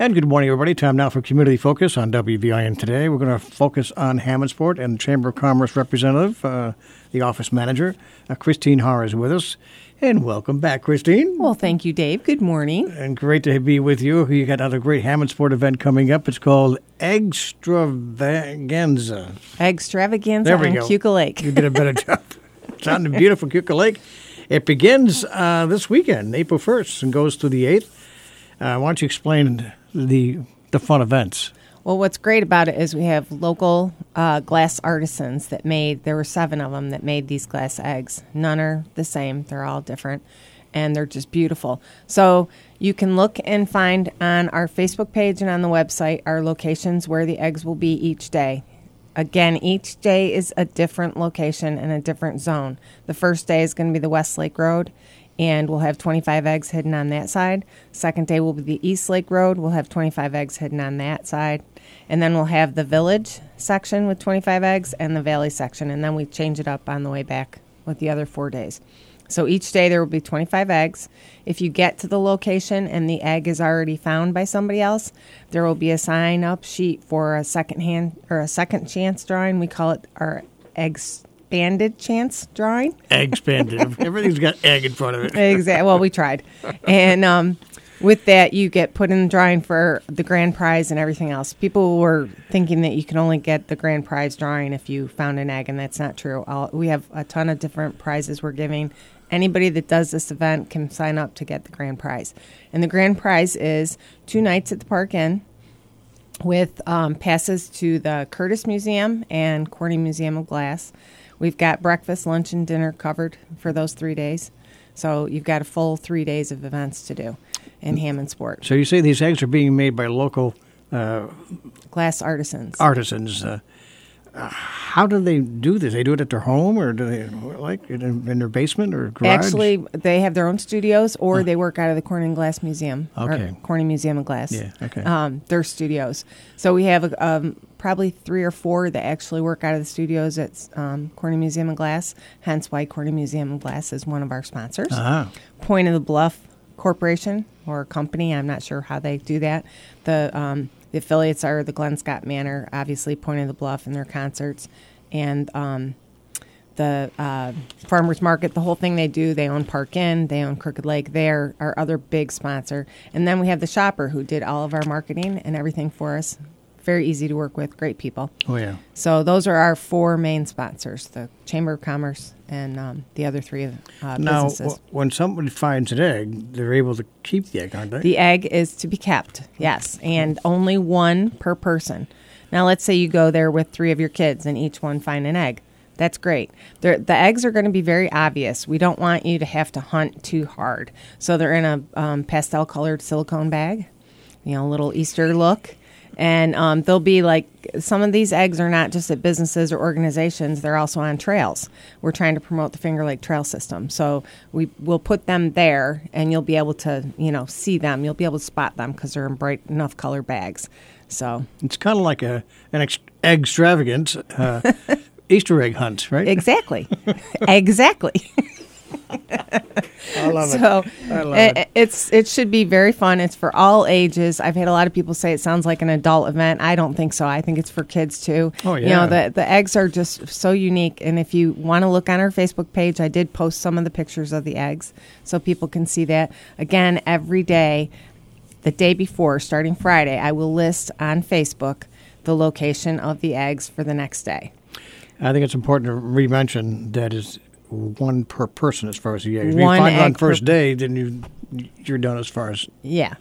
And good morning, everybody. Time now for Community Focus on WVIN today. We're going to focus on Hammondsport and Chamber of Commerce representative, uh, the office manager, uh, Christine Haar is with us. And welcome back, Christine. Well, thank you, Dave. Good morning. And great to be with you. You got another great Hammondsport event coming up. It's called Extravaganza. Extravaganza There we on go. Keuka Lake. You did a better job. Sounding beautiful, Keuka Lake. It begins uh, this weekend, April 1st, and goes through the 8th. Uh, why don't you explain the the fun events? Well, what's great about it is we have local uh, glass artisans that made, there were seven of them that made these glass eggs. None are the same, they're all different, and they're just beautiful. So you can look and find on our Facebook page and on the website our locations where the eggs will be each day. Again, each day is a different location and a different zone. The first day is going to be the West Lake Road, and we'll have 25 eggs hidden on that side. Second day will be the East Lake Road. We'll have 25 eggs hidden on that side. And then we'll have the village section with 25 eggs and the valley section. And then we change it up on the way back with the other four days. So each day there will be 25 eggs. If you get to the location and the egg is already found by somebody else, there will be a sign up sheet for a second hand or a second chance drawing. We call it our expanded chance drawing. Egg expanded. Everything's got egg in front of it. Exactly. Well, we tried, and um, with that, you get put in the drawing for the grand prize and everything else. People were thinking that you can only get the grand prize drawing if you found an egg, and that's not true. All, we have a ton of different prizes we're giving. Anybody that does this event can sign up to get the grand prize, and the grand prize is two nights at the Park Inn with um, passes to the Curtiss Museum and Corning Museum of Glass. We've got breakfast, lunch, and dinner covered for those three days. So you've got a full three days of events to do in Hammondsport. So you say these eggs are being made by local uh, Glass artisans. artisans. Uh, uh, how do they do this? They do it at their home, or do they like in, in their basement or garage? Actually, they have their own studios, or they work out of the Corning Glass Museum, Okay. or Corning Museum of Glass. Yeah, okay. Um, their studios. So we have um, probably three or four that actually work out of the studios at um, Corning Museum of Glass. Hence, why Corning Museum of Glass is one of our sponsors. Ah, Point of the Bluff Corporation or company. I'm not sure how they do that. The um, the affiliates are the Glen Scott Manor, obviously Point of the Bluff and their concerts, and um, the uh, farmers market. The whole thing they do. They own Park Inn. They own Crooked Lake. They're our other big sponsor. And then we have the shopper who did all of our marketing and everything for us. Very easy to work with. Great people. oh yeah. So those are our four main sponsors: the Chamber of Commerce and um, the other three uh, Now, businesses. w- when somebody finds an egg, they're able to keep the egg, aren't they? The egg is to be kept, yes, and only one per person. Now, let's say you go there with three of your kids and each one find an egg. That's great. They're, the eggs are going to be very obvious. We don't want you to have to hunt too hard. So they're in a um, pastel colored silicone bag, you know, a little Easter look. And um, they'll be like some of these eggs are not just at businesses or organizations; they're also on trails. We're trying to promote the Finger Lake Trail System, so we will put them there, and you'll be able to, you know, see them. You'll be able to spot them because they're in bright enough color bags. So It's kind of like a an ex- extravagant uh, Easter egg hunt, right? exactly, exactly. I love so it. I love i- it. Eh, it's it should be very fun. It's for all ages. I've had a lot of people say it sounds like an adult event. I don't think so. I think it's for kids too. Oh, yeah. You know the the eggs are just so unique. And if you want to look on our Facebook page, I did post some of the pictures of the eggs so people can see that. Again, every day, the day before, starting Friday, I will list on Facebook the location of the eggs for the next day. I think it's important to re-mention that is one per person as far as the eggs. If One you find it on egg per- first day, then you you're done as far as Yeah,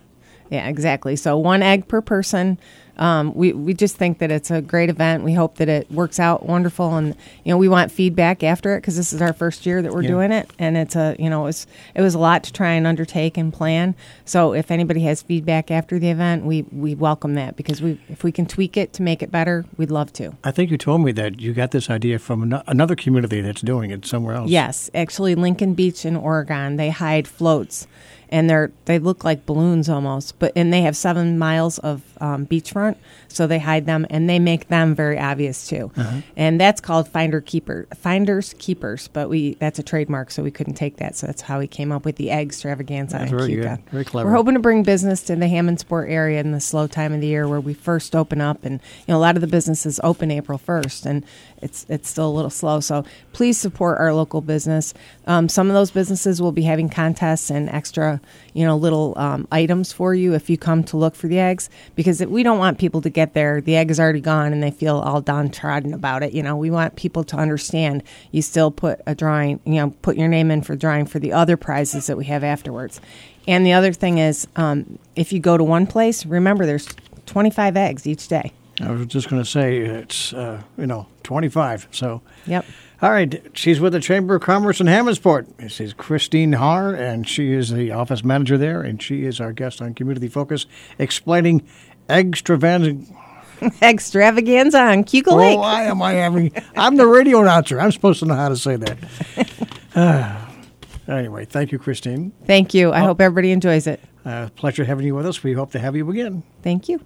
yeah, exactly. So one egg per person. Um, we we just think that it's a great event. We hope that it works out wonderful, and you know we want feedback after it because this is our first year that we're Yeah. doing it, and it's a you know it's it was a lot to try and undertake and plan. So if anybody has feedback after the event, we we welcome that because we if we can tweak it to make it better, we'd love to. I think you told me that you got this idea from another community that's doing it somewhere else. Yes, actually, Lincoln Beach in Oregon, they hide floats and they're they look like balloons almost. But and they have seven miles of um, beachfront, so they hide them and they make them very obvious too. Uh-huh. And that's called finder keeper, finders keepers. But we that's a trademark, so we couldn't take that. So that's how we came up with the egg extravaganza. That's very good. Very clever. We're hoping to bring business to the Hammondsport area in the slow time of the year where we first open up, and you know a lot of the businesses open April first, and it's it's still a little slow. So please support our local business. Um, some of those businesses will be having contests and extra, you know, little um, items for you if you come to look for the eggs, because we don't want people to get there, the egg is already gone, and they feel all downtrodden about it. You know, we want people to understand you still put a drawing, you know, put your name in for drawing for the other prizes that we have afterwards. And the other thing is, um, if you go to one place, remember there's 25 eggs each day. I was just going to say it's uh, you know 25. So Yep. all right, she's with the Chamber of Commerce in Hammondsport. This is Christine Haar, and she is the office manager there, and she is our guest on Community Focus, explaining extravaganza. Extravaganza on Keuka Oh, why am I having? I'm the radio announcer. I'm supposed to know how to say that. Ah. anyway, thank you, Christine. Thank you. I hope everybody enjoys it. Uh, pleasure having you with us. We hope to have you again. Thank you.